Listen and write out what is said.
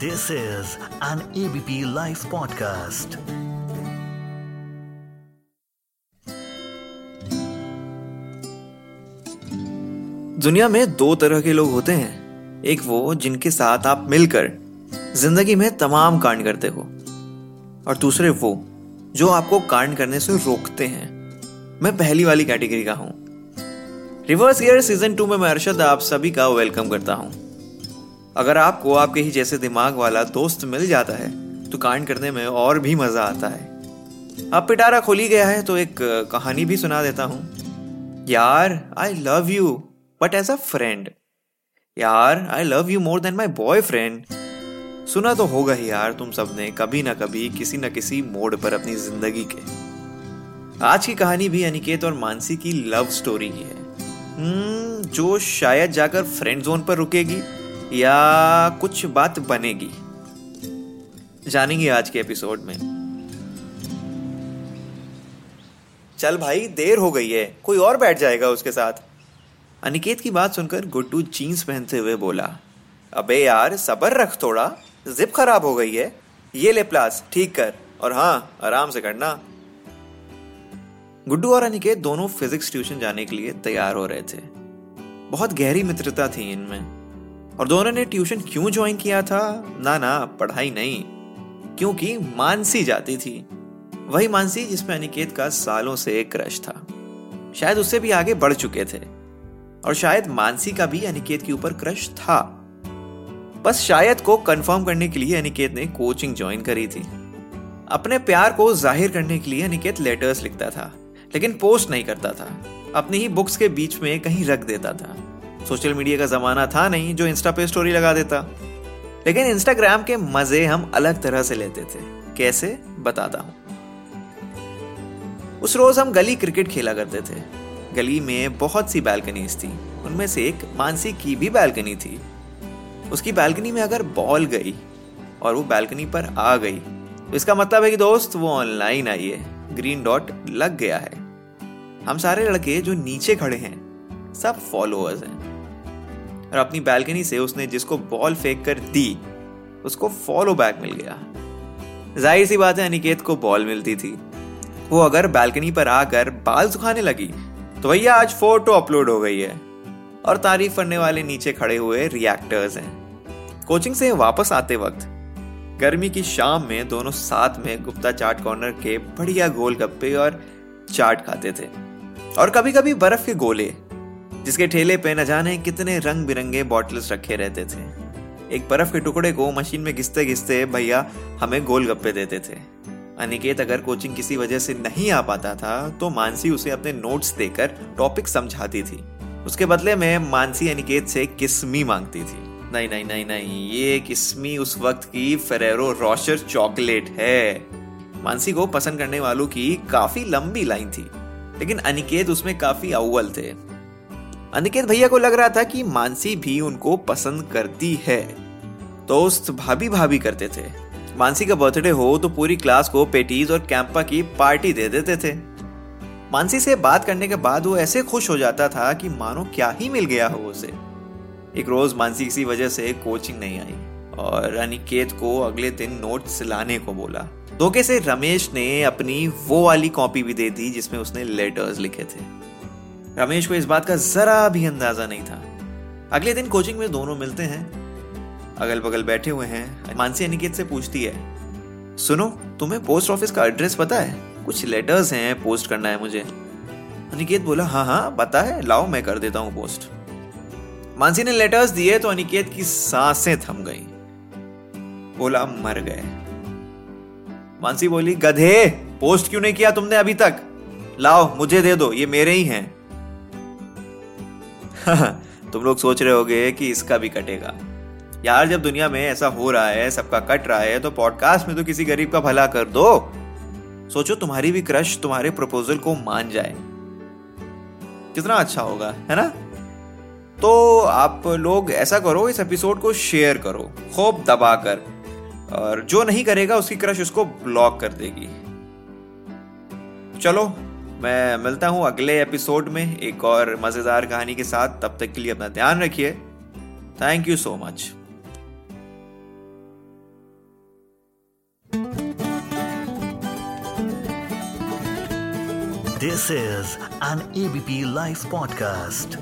This is an ABP Life podcast. दुनिया में दो तरह के लोग होते हैं। एक वो जिनके साथ आप मिलकर ज़िंदगी में तमाम कांड करते हो, और दूसरे वो जो आपको कांड करने से रोकते हैं। मैं पहली वाली कैटेगरी का हूँ। रिवर्स ईयर सीज़न टू में मैं अरशद, आप सभी का वेलकम करता हूँ। अगर आपको आपके ही जैसे दिमाग वाला दोस्त मिल जाता है तो कांड करने में और भी मज़ा आता है। अब पिटारा खोली गया है तो एक कहानी भी सुना देता हूँ। यार I love you but as a friend यार I love you more than my boyfriend सुना तो होगा ही यार तुम सबने कभी ना कभी किसी ना किसी मोड पर अपनी ज़िंदगी के। आज की कहानी भी अनिकेत और मानसी की लव स्टोरी की है। hmm, जो शायद जाकर फ्रेंड जोन पर रुकेगी। या कुछ बात बनेगी? जानेंगे आज के एपिसोड में। चल भाई, देर हो गई है। कोई और बैठ जाएगा उसके साथ। अनिकेत की बात सुनकर गुड्डू जीन्स पहनते हुए बोला, अबे यार, सबर रख थोड़ा। जिप खराब हो गई है। ये ले प्लास, ठीक कर। और हाँ आराम से करना। गुड्डू और अनिकेत दोनों फिजिक्स ट्यूशन जाने के लिए तैयार हो रहे थे। बहुत गहरी मित्रता थी इनमें। और दोनों ने ट्यूशन क्यों ज्वाइन किया था? ना ना, पढ़ाई नहीं। क्योंकि मानसी जाती थी। वही मानसी जिसमें अनिकेत का सालों से एक क्रश था। शायद उससे भी आगे बढ़ चुके थे। और शायद मानसी का भी अनिकेत के ऊपर क्रश था। बस शायद को कंफर्म करने के लिए अनिकेत ने कोचिंग ज्वाइन करी थी। अपने प्यार को ज़ाहिर करने के लिए अनिकेत लेटर्स लिखता था। लेकिन पोस्ट नहीं करता था। अपनी ही बुक्स के बीच में कहीं रख देता था। सोशल मीडिया का जमाना था नहीं जो इंस्टा पे स्टोरी लगा देता। लेकिन इंस्टाग्राम के मज़े हम अलग तरह से लेते थे। कैसे? बताता हूँ। उस रोज हम गली क्रिकेट खेला करते थे। गली में बहुत सी बैल्कनीज थी। उनमें से एक मानसी की भी बैल्कनी थी। उसकी बैल्कनी में अगर बॉल गई और वो बैल्कनी पर आ गई तो इसका मतलब है कि दोस्त, वो ऑनलाइन आई है। ग्रीन डॉट लग गया है। हम सारे लड़के जो नीचे खड़े हैं, सब फॉलोअर्स हैं। और अपनी बैल्कनी से उसने जिसको बॉल फेंक कर दी, उसको फॉलो बैक मिल गया। ज़ाहिर सी बात है, अनिकेत को बॉल मिलती थी। वो अगर बैल्कनी पर आकर बाल सुखाने लगी तो भैया आज फ़ोटो अपलोड हो गई है और तारीफ़ करने वाले नीचे खड़े हुए रिएक्टर्स हैं। कोचिंग से वापस आते वक्त, गर्मी की शाम में दोनों साथ में गुप्ता चाट कॉर्नर के बढ़िया गोल गप्पे और चाट खाते थे। और कभी कभी बर्फ़ के गोले जिसके ठेले पे न जाने कितने रंग बिरंगे बॉटल्स रखे रहते थे। एक बर्फ़ के टुकड़े को मशीन में घिसते घिसते भैया हमें गोल गप्पे देते थे। अनिकेत अगर कोचिंग किसी वजह से नहीं आ पाता था तो मानसी उसे अपने नोट्स देकर टॉपिक समझाती थी। उसके बदले में मानसी अनिकेत से किस्मी मांगती थी। नहीं नहीं नहीं नहीं, ये किस्मी उस वक्त की फेरेरो रोशर चॉकलेट है। मानसी को पसंद करने वालों की काफ़ी लंबी लाइन थी, लेकिन अनिकेत उसमें काफ़ी अव्वल थे। अनिकेत भैया को लग रहा था कि मानसी भी उनको पसंद करती है। दोस्त भाभी भाभी करते थे। मानसी का बर्थडे हो तो पूरी क्लास को पेटीज और कैंपा की पार्टी दे देते थे। मानसी से बात करने के बाद वो ऐसे खुश हो जाता था कि मानो क्या ही मिल गया हो उसे। एक रोज मानसी किसी वजह से कोचिंग नहीं आई और अनिकेत को अगले दिन नोट्स लाने को बोला। धोखे से रमेश ने अपनी वो वाली कॉपी भी दे दी जिसमें उसने लेटर्स लिखे थे। रमेश को इस बात का जरा भी अंदाज़ा नहीं था। अगले दिन कोचिंग में दोनों मिलते हैं। अगल बगल बैठे हुए हैं। मानसी अनिकेत से पूछती है, सुनो, तुम्हें पोस्ट ऑफ़िस का एड्रेस पता है? कुछ लेटर्स हैं पोस्ट करना है मुझे. अनिकेत बोला हाँ हाँ पता है। लाओ, मैं कर देता हूँ पोस्ट मानसी ने लेटर्स दिए तो अनिकेत की साँसें थम गई। बोला, मर गए। मानसी बोली, गधे पोस्ट क्यों नहीं किया तुमने अभी तक? लाओ, मुझे दे दो, ये मेरे ही हैं। तुम लोग सोच रहे होगे कि इसका भी कटेगा। यार, जब दुनिया में ऐसा हो रहा है, सबका कट रहा है तो पॉडकास्ट में तो किसी गरीब का भला कर दो। सोचो तुम्हारी भी क्रश तुम्हारे प्रपोजल को मान जाए। कितना अच्छा होगा, है ना? तो आप लोग ऐसा करो, इस एपिसोड को शेयर करो खूब दबाकर। और जो नहीं करेगा, उसकी क्रश उसको ब्लॉक कर देगी। चलो मैं मिलता हूँ अगले एपिसोड में एक और मज़ेदार कहानी के साथ। तब तक के लिए अपना ध्यान रखिए। Thank you so much this is an ABP live podcast